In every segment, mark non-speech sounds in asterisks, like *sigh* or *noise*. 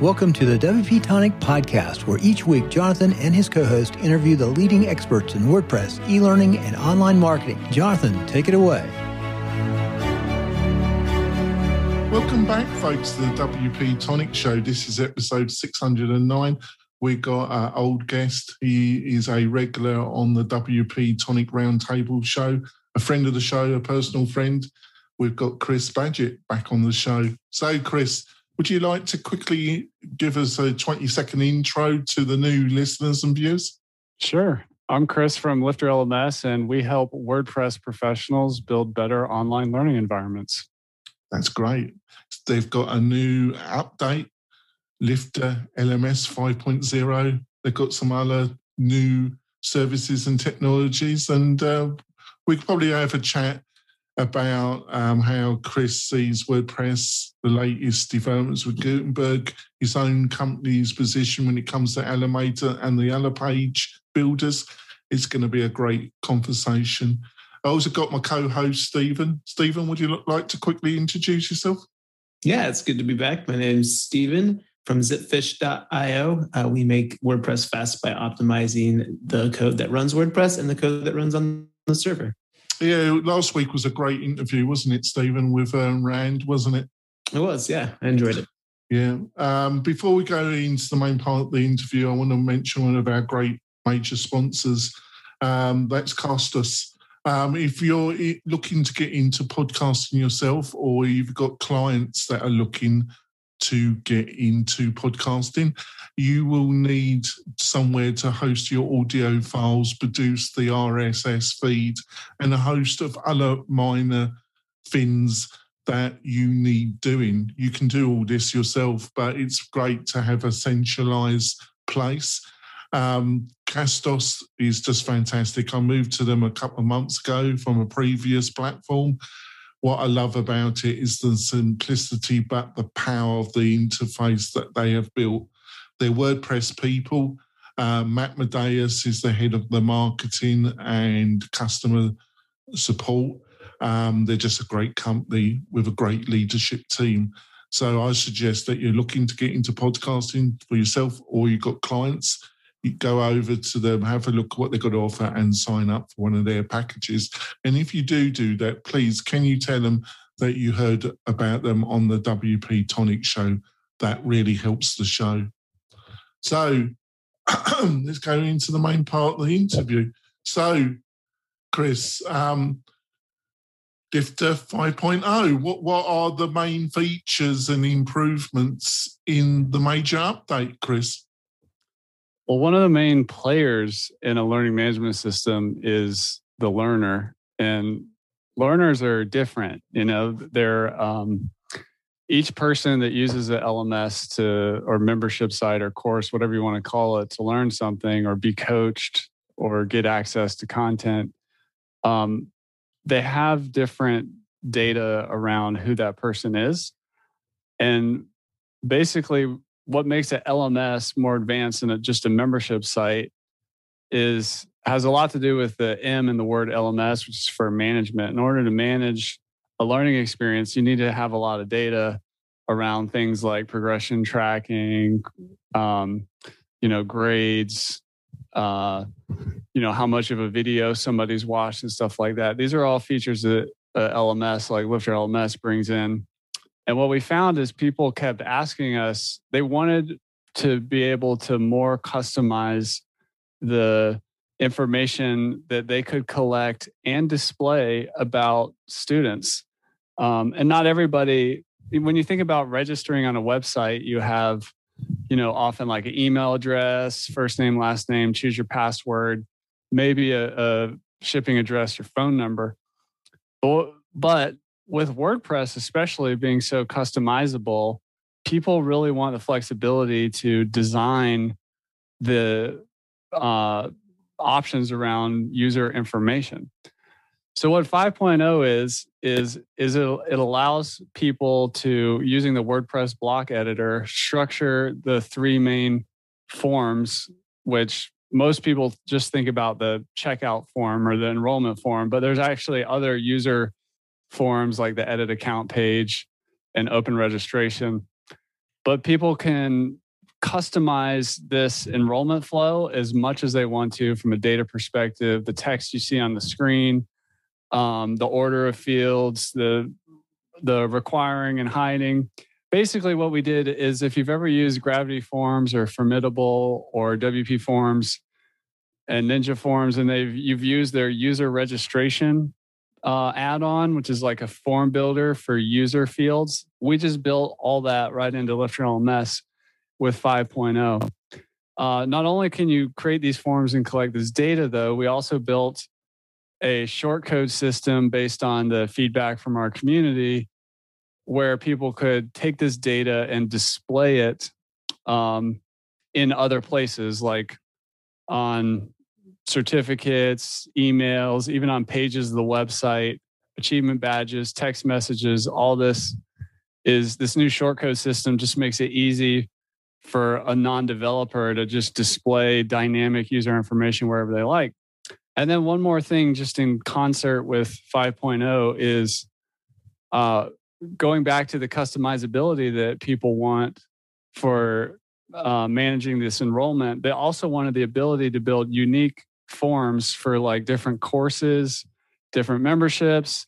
Welcome to the WP Tonic podcast, where each week Jonathan and his co host interview the leading experts in WordPress, e learning, and online marketing. Jonathan, take it away. Welcome back, folks, to the WP Tonic Show. This is episode 609. We got our old guest. He is a regular on the WP Tonic Roundtable show, a friend of the show, a personal friend. We've got Chris Badgett back on the show. So, Chris, would you like to quickly give us a 20 second intro to the new listeners and viewers? Sure. I'm Chris from Lifter LMS, and we help WordPress professionals build better online learning environments. That's great. They've got a new update, Lifter LMS 5.0. They've got some other new services and technologies, and uh, we could probably have a chat about um, how Chris sees WordPress, the latest developments with Gutenberg, his own company's position when it comes to Elementor and the other page builders. It's going to be a great conversation. I also got my co-host Stephen. Stephen, would you like to quickly introduce yourself? Yeah, it's good to be back. My name is Stephen from zipfish.io. Uh, we make WordPress fast by optimizing the code that runs WordPress and the code that runs on the server. Yeah, last week was a great interview, wasn't it, Stephen, with um, Rand, wasn't it? It was, yeah. I enjoyed it. Yeah. Um, before we go into the main part of the interview, I want to mention one of our great major sponsors. Um, that's Castos. Um, if you're looking to get into podcasting yourself, or you've got clients that are looking to get into podcasting, you will need somewhere to host your audio files, produce the RSS feed, and a host of other minor things that you need doing. You can do all this yourself, but it's great to have a centralized place. Um, Castos is just fantastic. I moved to them a couple of months ago from a previous platform what I love about it is the simplicity, but the power of the interface that they have built. They're WordPress people. Uh, Matt Medeiros is the head of the marketing and customer support. Um, they're just a great company with a great leadership team. So I suggest that you're looking to get into podcasting for yourself or you've got clients go over to them, have a look at what they've got to offer, and sign up for one of their packages. And if you do do that, please can you tell them that you heard about them on the WP Tonic show? That really helps the show. So *clears throat* let's go into the main part of the interview. So, Chris, um, Lifter 5.0, what, what are the main features and improvements in the major update, Chris? Well, one of the main players in a learning management system is the learner, and learners are different. You know, they're um, each person that uses an LMS to or membership site or course, whatever you want to call it, to learn something or be coached or get access to content. Um, they have different data around who that person is, and basically what makes an LMS more advanced than just a membership site is has a lot to do with the M in the word LMS, which is for management. In order to manage a learning experience, you need to have a lot of data around things like progression tracking, um, you know, grades, uh, you know, how much of a video somebody's watched and stuff like that. These are all features that uh, LMS, like Lifter LMS, brings in and what we found is people kept asking us, they wanted to be able to more customize the information that they could collect and display about students. Um, and not everybody, when you think about registering on a website, you have, you know, often like an email address, first name, last name, choose your password, maybe a, a shipping address, your phone number. But, but with WordPress, especially being so customizable, people really want the flexibility to design the uh, options around user information. So what 5.0 is is is it, it allows people to using the WordPress block editor structure the three main forms which most people just think about the checkout form or the enrollment form but there's actually other user forms like the edit account page and open registration. but people can customize this enrollment flow as much as they want to from a data perspective. The text you see on the screen, um, the order of fields, the the requiring and hiding. Basically, what we did is if you've ever used Gravity Forms or Formidable or WP Forms and Ninja Forms, and they've you've used their user registration uh, add-on, which is like a form builder for user fields. We just built all that right into Lifter LMS with 5.0. Uh, not only can you create these forms and collect this data, though, we also built a short code system based on the feedback from our community where people could take this data and display it um, in other places like on certificates, emails, even on pages of the website, achievement badges, text messages, all this is this new shortcode system just makes it easy for a non-developer to just display dynamic user information wherever they like. And then one more thing, just in concert with 5.0, is uh, going back to the customizability that people want for uh, managing this enrollment. They also wanted the ability to build unique forms for like different courses, different memberships.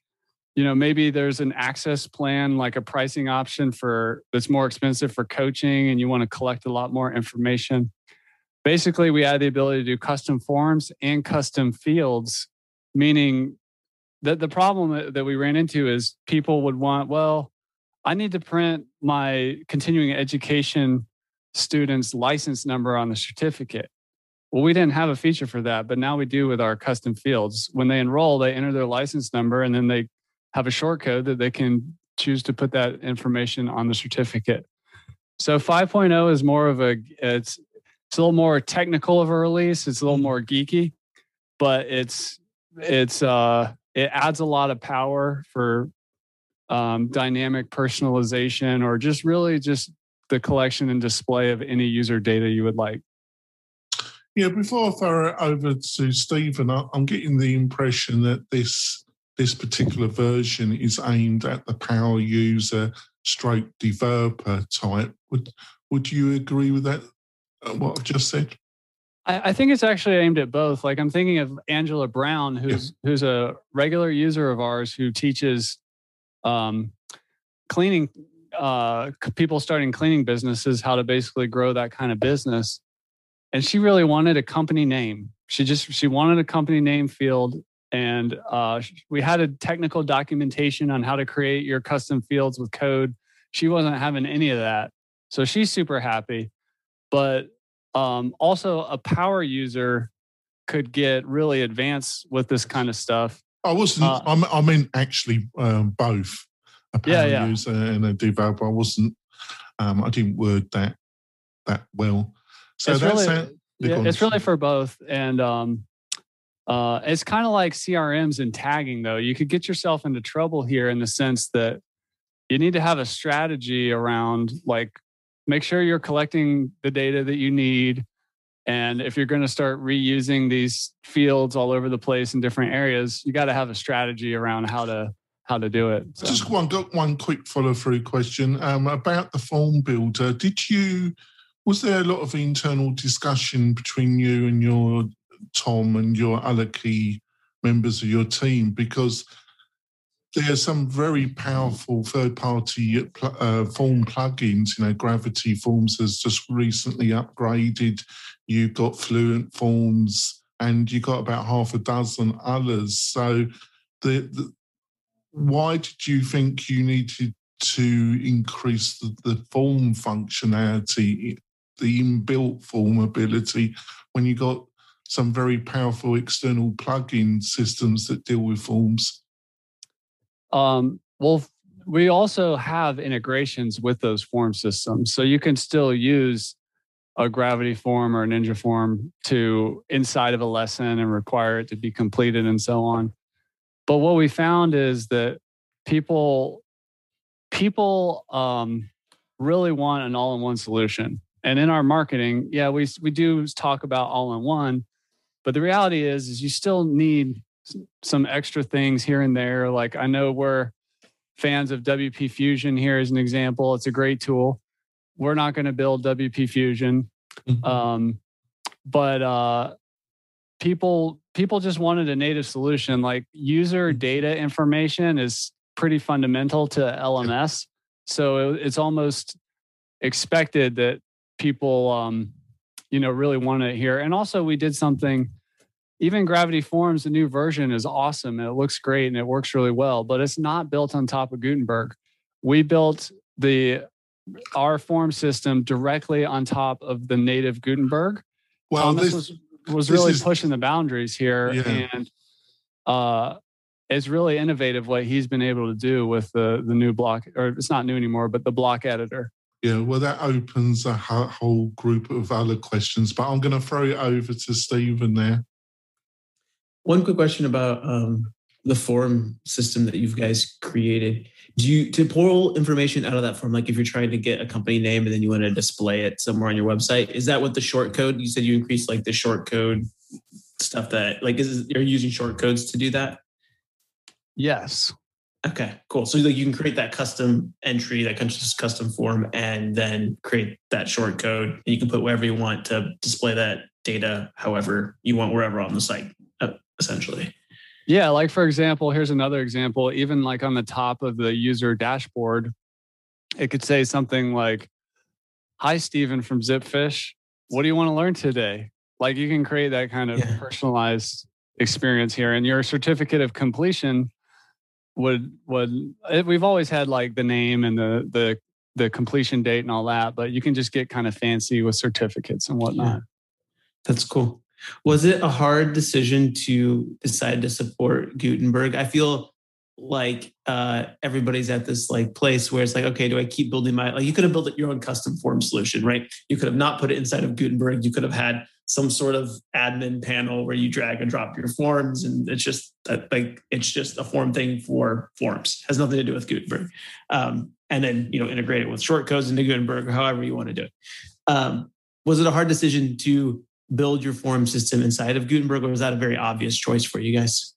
You know, maybe there's an access plan, like a pricing option for that's more expensive for coaching, and you want to collect a lot more information. Basically, we had the ability to do custom forms and custom fields, meaning that the problem that we ran into is people would want, well, I need to print my continuing education student's license number on the certificate. Well, we didn't have a feature for that, but now we do with our custom fields. When they enroll, they enter their license number and then they have a short code that they can choose to put that information on the certificate. So 5.0 is more of a it's it's a little more technical of a release. It's a little more geeky, but it's it's uh it adds a lot of power for um, dynamic personalization or just really just the collection and display of any user data you would like. Yeah, before I throw it over to Stephen, I'm getting the impression that this this particular version is aimed at the power user stroke developer type. Would would you agree with that? Uh, what I've just said? I, I, think it's actually aimed at both. Like I'm thinking of Angela Brown, who's yeah. who's a regular user of ours who teaches um, cleaning uh, people starting cleaning businesses how to basically grow that kind of business and she really wanted a company name. She just she wanted a company name field, and uh, we had a technical documentation on how to create your custom fields with code. She wasn't having any of that, so she's super happy. But um, also, a power user could get really advanced with this kind of stuff. I wasn't. Uh, I'm, I mean, actually, um, both a power yeah, yeah. user and a developer. I wasn't. Um, I didn't word that that well. So it's that's really, yeah, it's really for both. And um, uh, it's kind of like CRMs and tagging, though. You could get yourself into trouble here in the sense that you need to have a strategy around like make sure you're collecting the data that you need. And if you're going to start reusing these fields all over the place in different areas, you got to have a strategy around how to how to do it. So. Just one got one quick follow through question um, about the form builder. Did you was there a lot of internal discussion between you and your Tom and your other key members of your team? Because there are some very powerful third-party uh, form plugins. You know, Gravity Forms has just recently upgraded. You've got Fluent Forms, and you got about half a dozen others. So, the, the why did you think you needed to increase the, the form functionality the inbuilt form ability when you got some very powerful external plug-in systems that deal with forms? Um, well, we also have integrations with those form systems, so you can still use a gravity form or a ninja form to inside of a lesson and require it to be completed and so on. But what we found is that people people um, really want an all-in-one solution and in our marketing, yeah, we we do talk about all in one, but the reality is is you still need some extra things here and there. Like I know we're fans of WP Fusion here as an example. It's a great tool. we're not going to build WP Fusion. Mhm. Um, but uh, people people just wanted a native solution. Like user data information is pretty fundamental to LMS, so it, it's almost expected that people, um, you know, really want it here. And also, we did something. Even Gravity Forms, the new version is awesome and it looks great and it works really well, but it's not built on top of Gutenberg. We built the our form system directly on top of the native Gutenberg. Well, Thomas this, was was this really is- pushing the boundaries here, Yeah. and uh, it's really innovative what he's been able to do with the the new block, or it's not new anymore, but the block editor. Yeah, well, that opens a whole group of other questions, but I'm going to throw it over to Stephen there. One quick question about um, the form system that you guys created. Do you to pull information out of that form? Like if you're trying to get a company name and then you want to display it somewhere on your website, is that what the short code? You said you increased like the short code stuff that like is you're using short codes to do that? Yes, Okay, cool. So like you can create that custom entry, that kind of just custom form, and then create that short code. And you can put wherever you want to display that data, however you want, wherever on the site, uh, essentially. yeah. Like for example, here's another example. Even like on the top of the user dashboard, it could say something like, "Hi, Stephen from Zipfish. What do you want to learn today?" Like you can create that kind of Yeah. personalized experience here, and your certificate of completion would would it, we've always had like the name and the the the completion date and all that, but you can just get kind of fancy with certificates and whatnot. That's cool. Was it a hard decision to decide to support Gutenberg? I feel like uh, everybody's at this like place where it's like, okay, do I keep building my like you could have built your own custom form solution, right? You could have not put it inside of Gutenberg. You could have had some sort of admin panel where you drag and drop your forms, and it's just like it's just a form thing for forms. Has nothing to do with Gutenberg. Um, and then you know integrate it with shortcodes into Gutenberg or however you want to do it. Um, was it a hard decision to build your form system inside of Gutenberg, or was that a very obvious choice for you guys?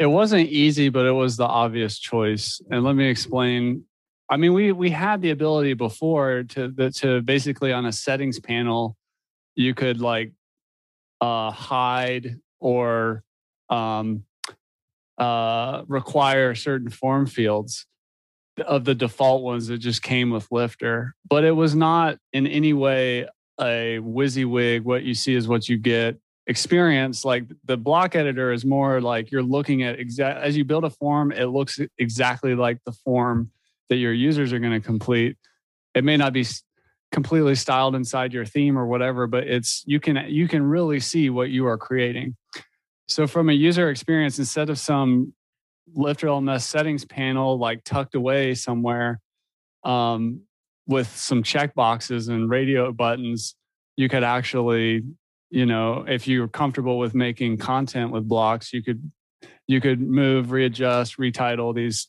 it wasn't easy, but it was the obvious choice. And let me explain. I mean, we we had the ability before to to basically on a settings panel, you could like uh, hide or um, uh, require certain form fields of the default ones that just came with Lifter, but it was not in any way a WYSIWYG. What you see is what you get experience like the block editor is more like you're looking at exact as you build a form it looks exactly like the form that your users are going to complete it may not be completely styled inside your theme or whatever but it's you can you can really see what you are creating. So from a user experience instead of some lifter lms settings panel like tucked away somewhere um, with some check boxes and radio buttons you could actually you know if you're comfortable with making content with blocks you could you could move readjust retitle these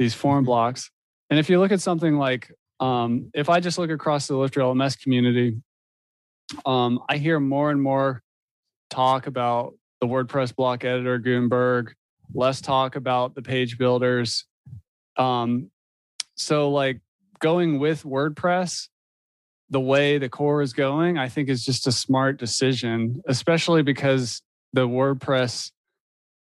these form blocks. And if you look at something like um, if i just look across the lifter lms community um, i hear more and more talk about the wordpress block editor gutenberg less talk about the page builders um, so like going with wordpress the way the core is going, I think is just a smart decision, especially because the WordPress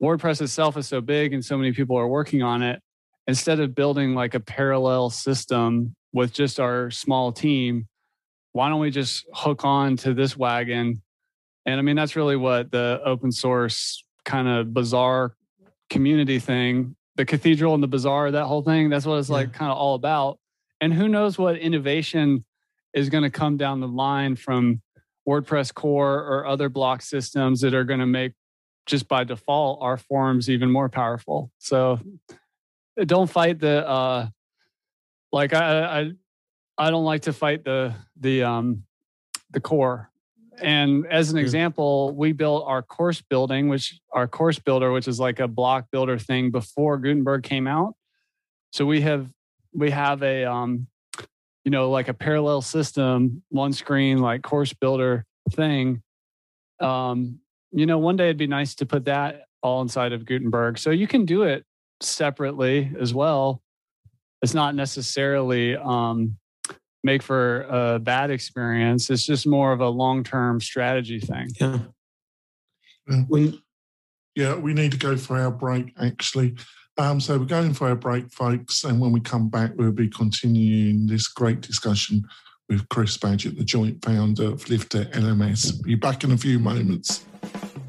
WordPress itself is so big and so many people are working on it. Instead of building like a parallel system with just our small team, why don't we just hook on to this wagon? And I mean, that's really what the open source kind of bazaar community thing, the cathedral and the bazaar, that whole thing, that's what it's Yeah. like kind of all about. And who knows what innovation is going to come down the line from WordPress core or other block systems that are going to make just by default our forms even more powerful. So don't fight the uh like I I I don't like to fight the the um the core. And as an example, we built our course building, which our course builder, which is like a block builder thing before Gutenberg came out. So we have we have a um you know like a parallel system one screen like course builder thing um you know one day it'd be nice to put that all inside of gutenberg so you can do it separately as well it's not necessarily um make for a bad experience. It's just more of a long term strategy thing. Yeah. Yeah. When Yeah, we need to go for our break actually. Um, so we're going for our break, folks, and when we come back, we'll be continuing this great discussion with Chris Badgett, the joint founder of Lifter LMS. Be back in a few moments.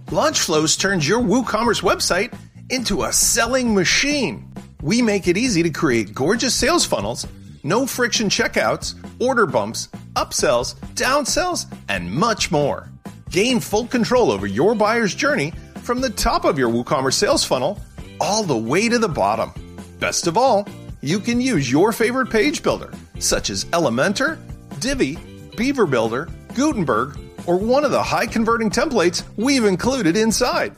Launchflows turns your WooCommerce website into a selling machine. We make it easy to create gorgeous sales funnels, no friction checkouts, order bumps, upsells, downsells, and much more. Gain full control over your buyer's journey from the top of your WooCommerce sales funnel all the way to the bottom. Best of all, you can use your favorite page builder, such as Elementor, Divi, Beaver Builder, Gutenberg, or one of the high converting templates we've included inside.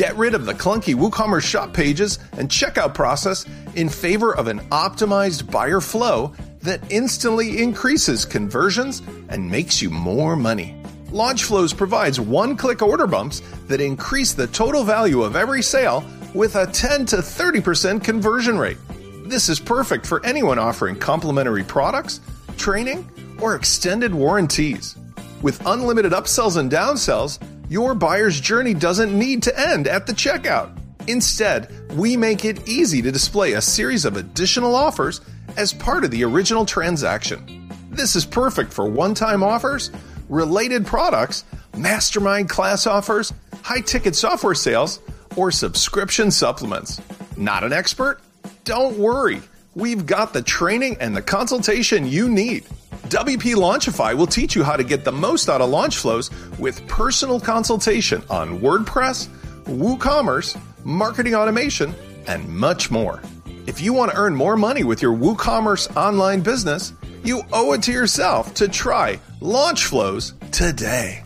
Get rid of the clunky WooCommerce shop pages and checkout process in favor of an optimized buyer flow that instantly increases conversions and makes you more money. Launchflows provides one click order bumps that increase the total value of every sale with a 10 to 30% conversion rate. This is perfect for anyone offering complimentary products, training, or extended warranties. With unlimited upsells and downsells, your buyer's journey doesn't need to end at the checkout. Instead, we make it easy to display a series of additional offers as part of the original transaction. This is perfect for one time offers, related products, mastermind class offers, high ticket software sales, or subscription supplements. Not an expert? Don't worry. We've got the training and the consultation you need. WP Launchify will teach you how to get the most out of launch flows with personal consultation on WordPress, WooCommerce, marketing automation, and much more. If you want to earn more money with your WooCommerce online business, you owe it to yourself to try Launch Flows today.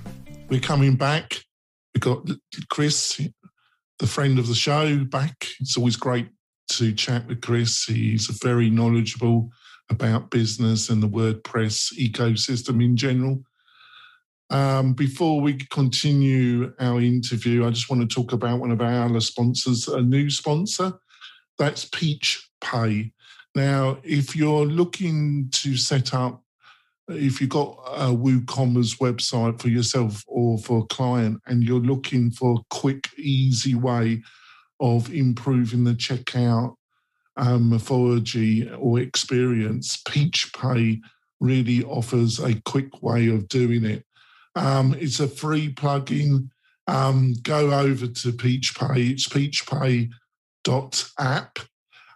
We're coming back. We've got Chris, the friend of the show, back. It's always great to chat with Chris. He's very knowledgeable about business and the WordPress ecosystem in general. Um, before we continue our interview, I just want to talk about one of our sponsors, a new sponsor. That's Peach Pay. Now, if you're looking to set up, if you've got a WooCommerce website for yourself or for a client, and you're looking for a quick, easy way of improving the checkout um, mythology or experience, Peach Pay really offers a quick way of doing it. Um, it's a free plugin. Um, go over to Peach Pay. It's peachpay.app.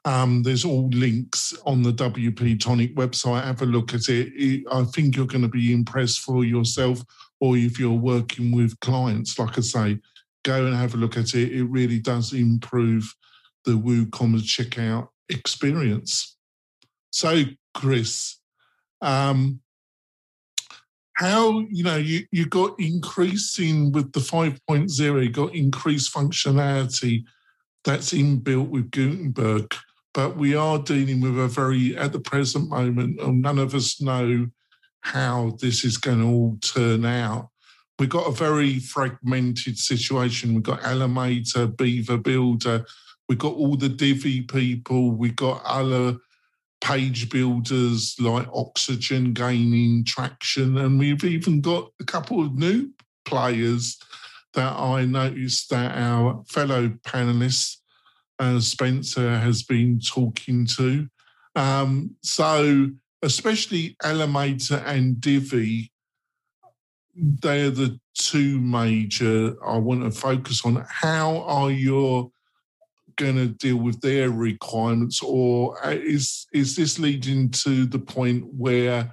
Um, there's all links on the WP Tonic website. Have a look at it. it. I think you're going to be impressed for yourself, or if you're working with clients, like I say, go and have a look at it. It really does improve the WooCommerce checkout experience. So, Chris, um, how you know you you got increasing with the 5.0, you got increased functionality that's inbuilt with Gutenberg, but we are dealing with a very at the present moment, and none of us know how this is going to all turn out. We've got a very fragmented situation. We've got Elementor, Beaver Builder, we've got all the Divi people, we've got other page builders like Oxygen gaining traction, and we've even got a couple of new players that I noticed that our fellow panelists, uh, Spencer, has been talking to. Um, so, especially Elementor and Divi, they're the two major I want to focus on. How are your going to deal with their requirements, or uh, is is this leading to the point where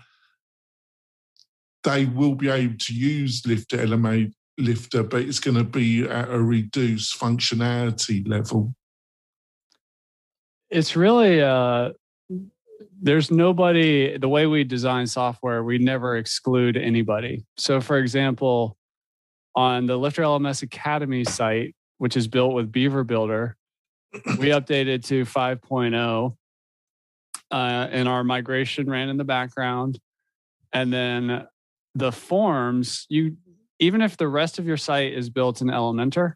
they will be able to use Lifter LMA Lifter, but it's going to be at a reduced functionality level? It's really uh, there's nobody. The way we design software, we never exclude anybody. So, for example, on the Lifter LMS Academy site, which is built with Beaver Builder, we updated to 5.0 uh, and our migration ran in the background and then the forms you even if the rest of your site is built in elementor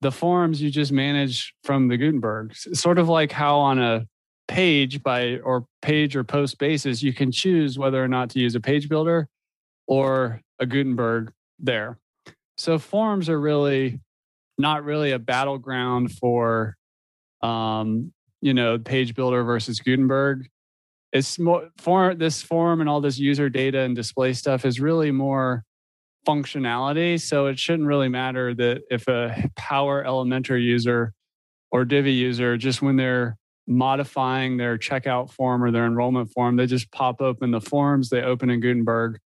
the forms you just manage from the gutenberg sort of like how on a page by or page or post basis, you can choose whether or not to use a page builder or a Gutenberg there. So forms are really not really a battleground for um, you know, page builder versus Gutenberg. It's more for this form and all this user data and display stuff is really more functionality. So it shouldn't really matter that if a Power Elementor user or Divi user, just when they're modifying their checkout form or their enrollment form, they just pop open the forms, they open in Gutenberg,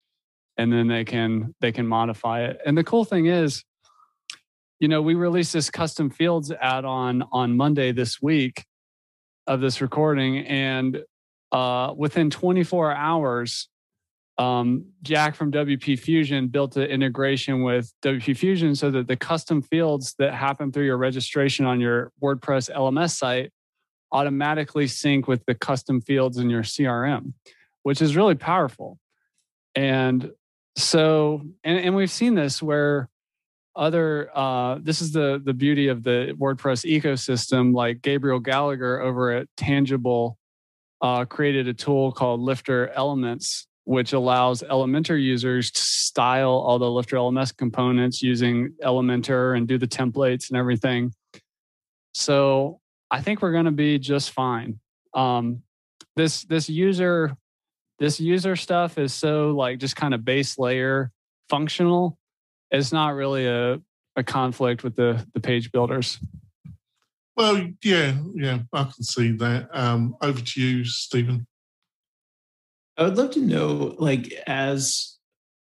and then they can they can modify it. And the cool thing is, you know, we released this custom fields add-on on Monday this week of this recording, and uh, within 24 hours, um, Jack from WP Fusion built an integration with WP Fusion so that the custom fields that happen through your registration on your WordPress LMS site automatically sync with the custom fields in your CRM, which is really powerful. And so, and, and we've seen this where other uh, this is the the beauty of the WordPress ecosystem. Like Gabriel Gallagher over at Tangible uh, created a tool called Lifter Elements, which allows Elementor users to style all the Lifter LMS components using Elementor and do the templates and everything. So I think we're going to be just fine. Um, this this user this user stuff is so like just kind of base layer functional. It's not really a, a conflict with the the page builders. Well, yeah, yeah, I can see that. Um, over to you, Stephen. I would love to know, like, as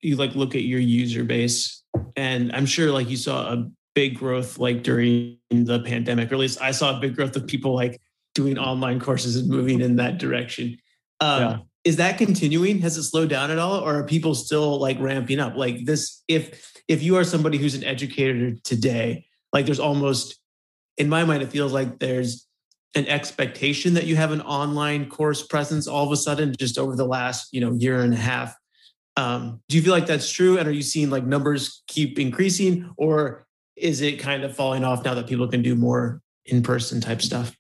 you like look at your user base, and I'm sure like you saw a big growth like during the pandemic, or at least I saw a big growth of people like doing online courses and moving in that direction. Um, yeah. Is that continuing? Has it slowed down at all, or are people still like ramping up? Like this, if if you are somebody who's an educator today, like there's almost, in my mind, it feels like there's an expectation that you have an online course presence all of a sudden just over the last you know year and a half um, do you feel like that's true and are you seeing like numbers keep increasing or is it kind of falling off now that people can do more in-person type stuff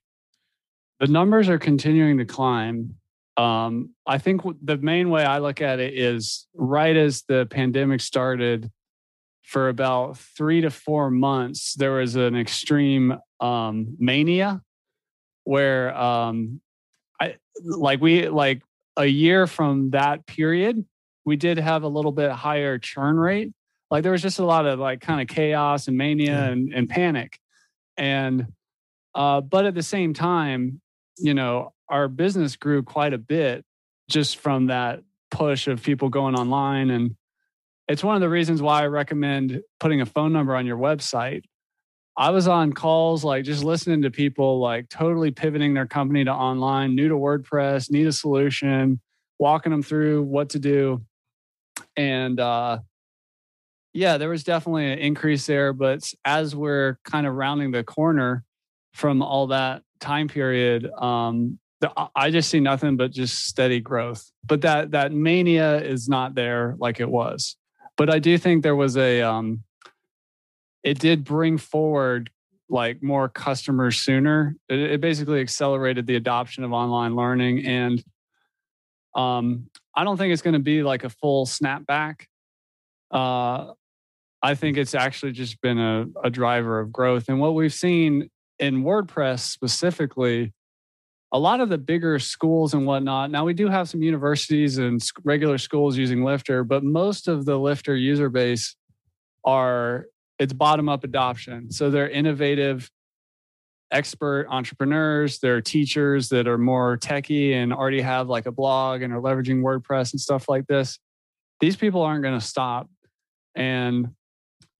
the numbers are continuing to climb um, i think the main way i look at it is right as the pandemic started for about three to four months there was an extreme um, mania where um, i like we like a year from that period we did have a little bit higher churn rate. Like there was just a lot of like kind of chaos and mania and, and panic. And uh, but at the same time you know our business grew quite a bit just from that push of people going online and it's one of the reasons why i recommend putting a phone number on your website i was on calls like just listening to people like totally pivoting their company to online new to wordpress need a solution walking them through what to do and uh yeah, there was definitely an increase there. But as we're kind of rounding the corner from all that time period, um, I just see nothing but just steady growth. But that that mania is not there like it was. But I do think there was a um, it did bring forward like more customers sooner. It, it basically accelerated the adoption of online learning, and um, I don't think it's going to be like a full snapback. Uh, I think it's actually just been a, a driver of growth. And what we've seen in WordPress specifically, a lot of the bigger schools and whatnot. Now, we do have some universities and regular schools using Lifter, but most of the Lifter user base are it's bottom up adoption. So they're innovative, expert entrepreneurs, they're teachers that are more techie and already have like a blog and are leveraging WordPress and stuff like this. These people aren't going to stop. And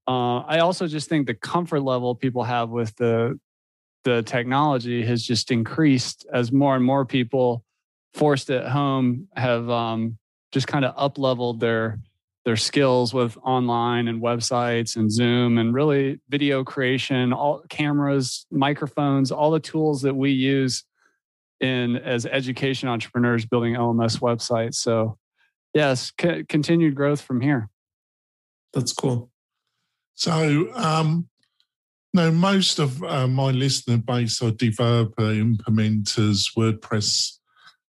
uh, I also just think the comfort level people have with the the technology has just increased as more and more people forced at home have um, just kind of up leveled their their skills with online and websites and Zoom and really video creation, all cameras, microphones, all the tools that we use in as education entrepreneurs building LMS websites. So, yes, c- continued growth from here. That's cool. So, um, No, most of uh, my listener base are developer, implementers, WordPress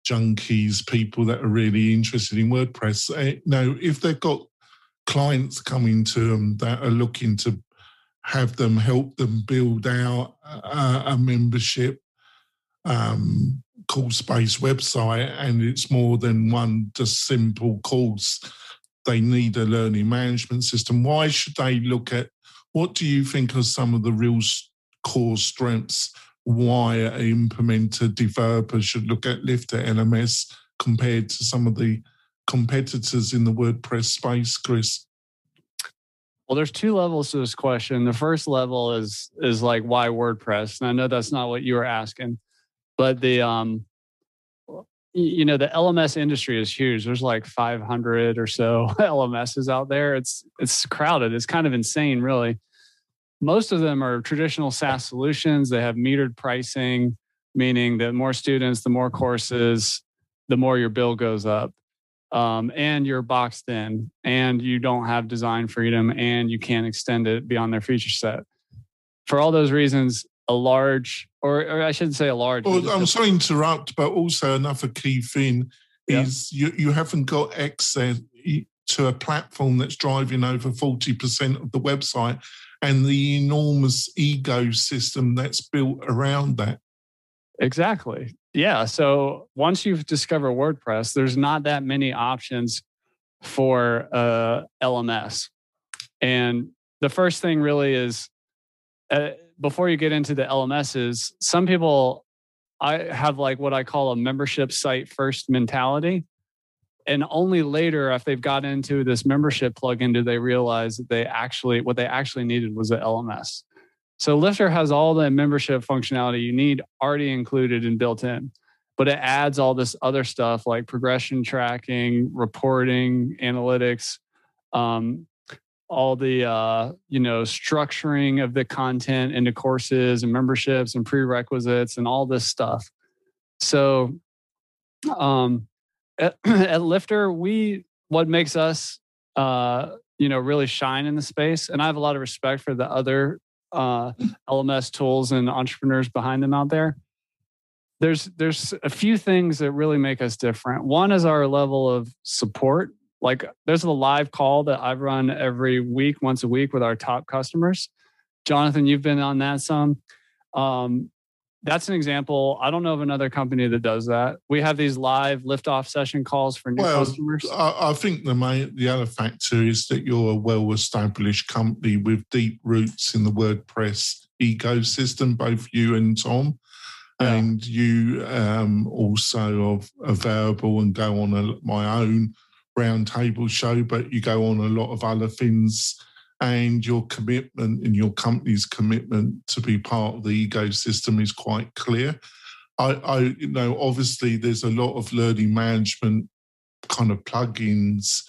junkies, people that are really interested in WordPress. Uh, no, if they've got clients coming to them that are looking to have them help them build out a, a membership um, course based website and it's more than one just simple course, they need a learning management system. Why should they look at what do you think are some of the real core strengths why an implementer developer should look at Lifter LMS compared to some of the competitors in the WordPress space, Chris? Well, there's two levels to this question. The first level is is like why WordPress, and I know that's not what you were asking, but the um, you know, the LMS industry is huge. There's like 500 or so *laughs* LMSs out there. It's it's crowded. It's kind of insane, really. Most of them are traditional SaaS solutions. They have metered pricing, meaning that more students, the more courses, the more your bill goes up. Um, and you're boxed in, and you don't have design freedom, and you can't extend it beyond their feature set. For all those reasons, a large, or, or I shouldn't say a large. Well, I'm sorry to interrupt, but also another key thing yeah. is you, you haven't got access to a platform that's driving over 40% of the website and the enormous ecosystem that's built around that. Exactly. Yeah. So once you've discovered WordPress, there's not that many options for uh, LMS. And the first thing really is uh, before you get into the LMSs, some people I have like what I call a membership site first mentality. And only later, if they've got into this membership plugin, do they realize that they actually what they actually needed was an LMS. So Lifter has all the membership functionality you need already included and built in, but it adds all this other stuff like progression tracking, reporting, analytics, um, all the uh, you know structuring of the content into courses and memberships and prerequisites and all this stuff. So um, at, *clears throat* at Lifter, we what makes us uh, you know really shine in the space, and I have a lot of respect for the other uh, LMS tools and entrepreneurs behind them out there. There's there's a few things that really make us different. One is our level of support like there's a live call that I've run every week, once a week with our top customers. Jonathan, you've been on that some. Um, that's an example. I don't know of another company that does that. We have these live liftoff session calls for new well, customers. I, I think the main, the other factor is that you're a well-established company with deep roots in the WordPress ecosystem. Both you and Tom, yeah. and you um, also are available and go on a, my own roundtable show, but you go on a lot of other things. And your commitment and your company's commitment to be part of the ecosystem is quite clear. I, I you know, obviously there's a lot of learning management kind of plugins,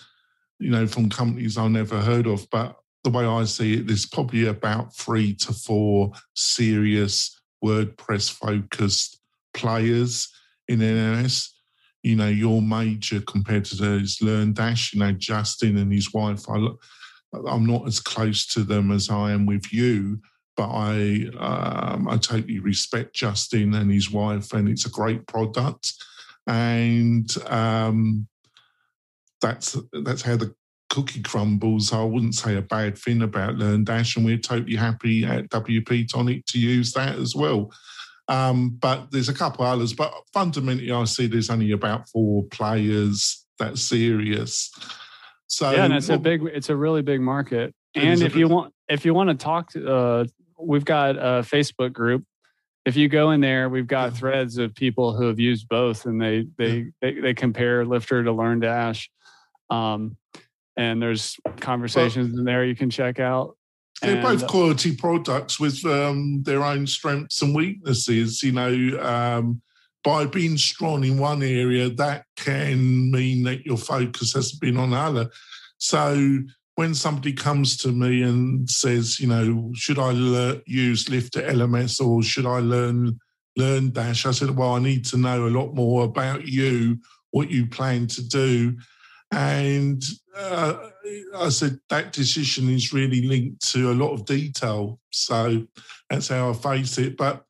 you know, from companies I've never heard of. But the way I see it, there's probably about three to four serious WordPress focused players in LMS you know, your major competitor is LearnDash, you know, Justin and his wife. I, I'm not as close to them as I am with you, but I um, I totally respect Justin and his wife, and it's a great product. And um, that's that's how the cookie crumbles. I wouldn't say a bad thing about LearnDash, and we're totally happy at WP Tonic to use that as well. Um, but there's a couple others. But fundamentally, I see there's only about four players that serious. So yeah, and it's a big, it's a really big market. And if you want, if you want to talk to, uh, we've got a Facebook group. If you go in there, we've got threads of people who have used both, and they they yeah. they, they, compare Lifter to LearnDash. Um, and there's conversations in there you can check out. They're and, both quality products with um, their own strengths and weaknesses. You know, um, by being strong in one area, that can mean that your focus has been on other. So when somebody comes to me and says, you know, should I le- use Lifter LMS or should I learn learn Dash? I said, well, I need to know a lot more about you, what you plan to do, And uh, I said that decision is really linked to a lot of detail. So that's how I face it. But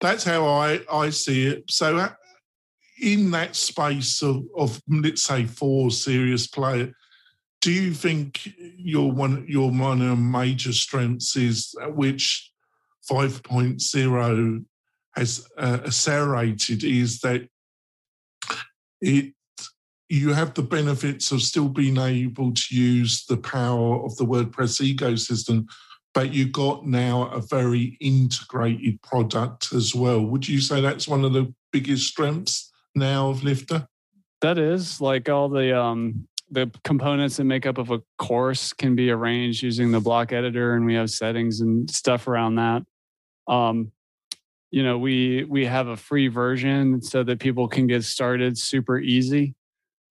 that's how I, I see it. So uh, in that space of, of let's say four serious players, do you think your one your one major strengths is uh, which 5.0 has uh, accelerated is that it you have the benefits of still being able to use the power of the WordPress ecosystem, but you've got now a very integrated product as well. Would you say that's one of the biggest strengths now of Lifter? That is like all the um the components and make up of a course can be arranged using the block editor and we have settings and stuff around that. Um you know, we we have a free version so that people can get started super easy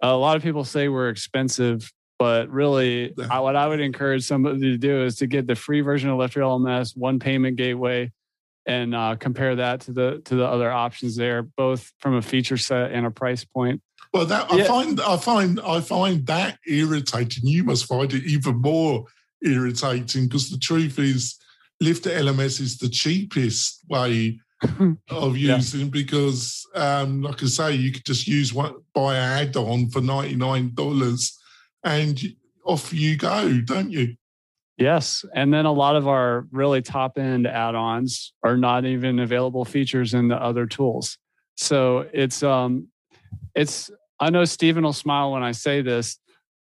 a lot of people say we're expensive, but really, I, what I would encourage somebody to do is to get the free version of Lifter LMS, one payment gateway, and uh, compare that to the to the other options there, both from a feature set and a price point. Well, that I find I find I find that irritating. You must find it even more irritating because the truth is, Lifter LMS is the cheapest way *laughs* of using yeah. because, um, like I say, you could just use one buy an add-on for ninety nine dollars, and off you go, don't you? Yes, and then a lot of our really top end add-ons are not even available features in the other tools. So it's um, it's I know Stephen will smile when I say this.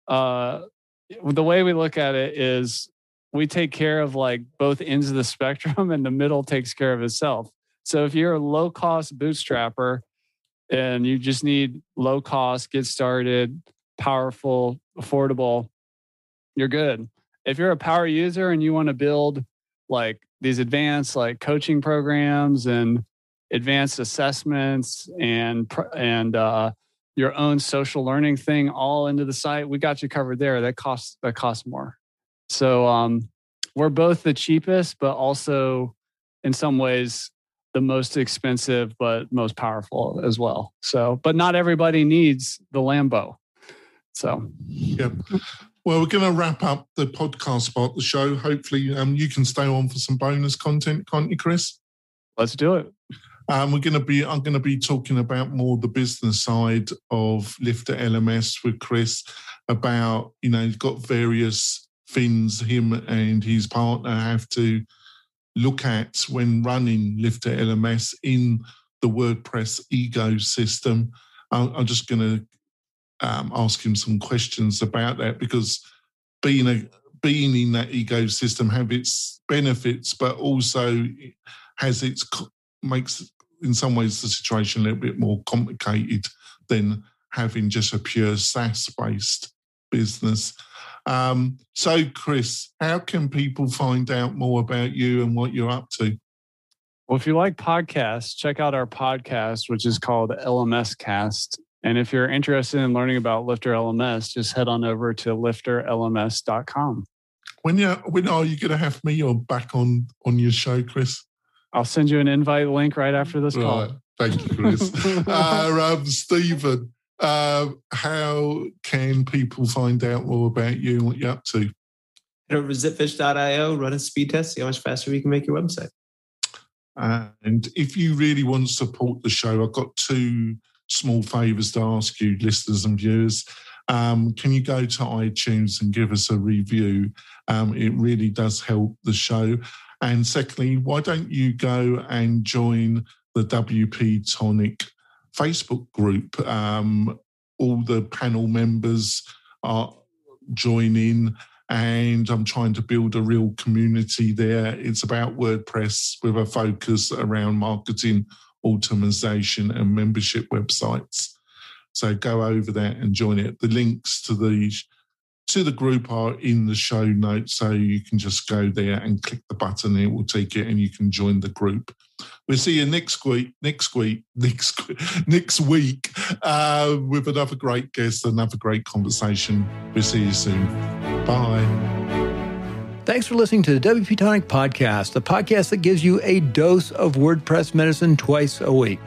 Uh, the way we look at it is we take care of like both ends of the *laughs* spectrum, and the middle takes care of itself. So if you're a low cost bootstrapper and you just need low cost, get started, powerful, affordable, you're good. If you're a power user and you want to build like these advanced like coaching programs and advanced assessments and and uh, your own social learning thing all into the site, we got you covered there. That costs that costs more. So um, we're both the cheapest, but also in some ways the most expensive but most powerful as well. So, but not everybody needs the Lambo. So, yeah. Well, we're going to wrap up the podcast part of the show. Hopefully, um, you can stay on for some bonus content, can't you, Chris? Let's do it. Um, we're going to be. I'm going to be talking about more the business side of Lifter LMS with Chris. About you know, he's got various things him and his partner have to look at when running Lifter LMS in the WordPress ecosystem. I'm just going to um, ask him some questions about that because being a being in that ecosystem have its benefits, but also has its makes in some ways the situation a little bit more complicated than having just a pure SaaS based business. Um, so, Chris, how can people find out more about you and what you're up to? Well, if you like podcasts, check out our podcast, which is called LMS Cast. And if you're interested in learning about Lifter LMS, just head on over to lifterlms.com. When you when are you going to have me or back on on your show, Chris? I'll send you an invite link right after this right. call. Thank you, Chris. *laughs* uh, um, Stephen, uh, how can people find out more about you and what you're up to? Head over to zipfish.io, run a speed test, see how much faster we can make your website. And if you really want to support the show, I've got two small favors to ask you, listeners and viewers. Um, can you go to iTunes and give us a review? Um, it really does help the show. And secondly, why don't you go and join the WP Tonic Facebook group. Um, all the panel members are joining, and I'm trying to build a real community there. It's about WordPress with a focus around marketing, automation, and membership websites. So go over there and join it. The links to the to the group are in the show notes, so you can just go there and click the button. It will take you, and you can join the group. We'll see you next week, next week, *laughs* next next week uh, with another great guest, another great conversation. We'll see you soon. Bye. Thanks for listening to the WP Tonic Podcast, the podcast that gives you a dose of WordPress medicine twice a week.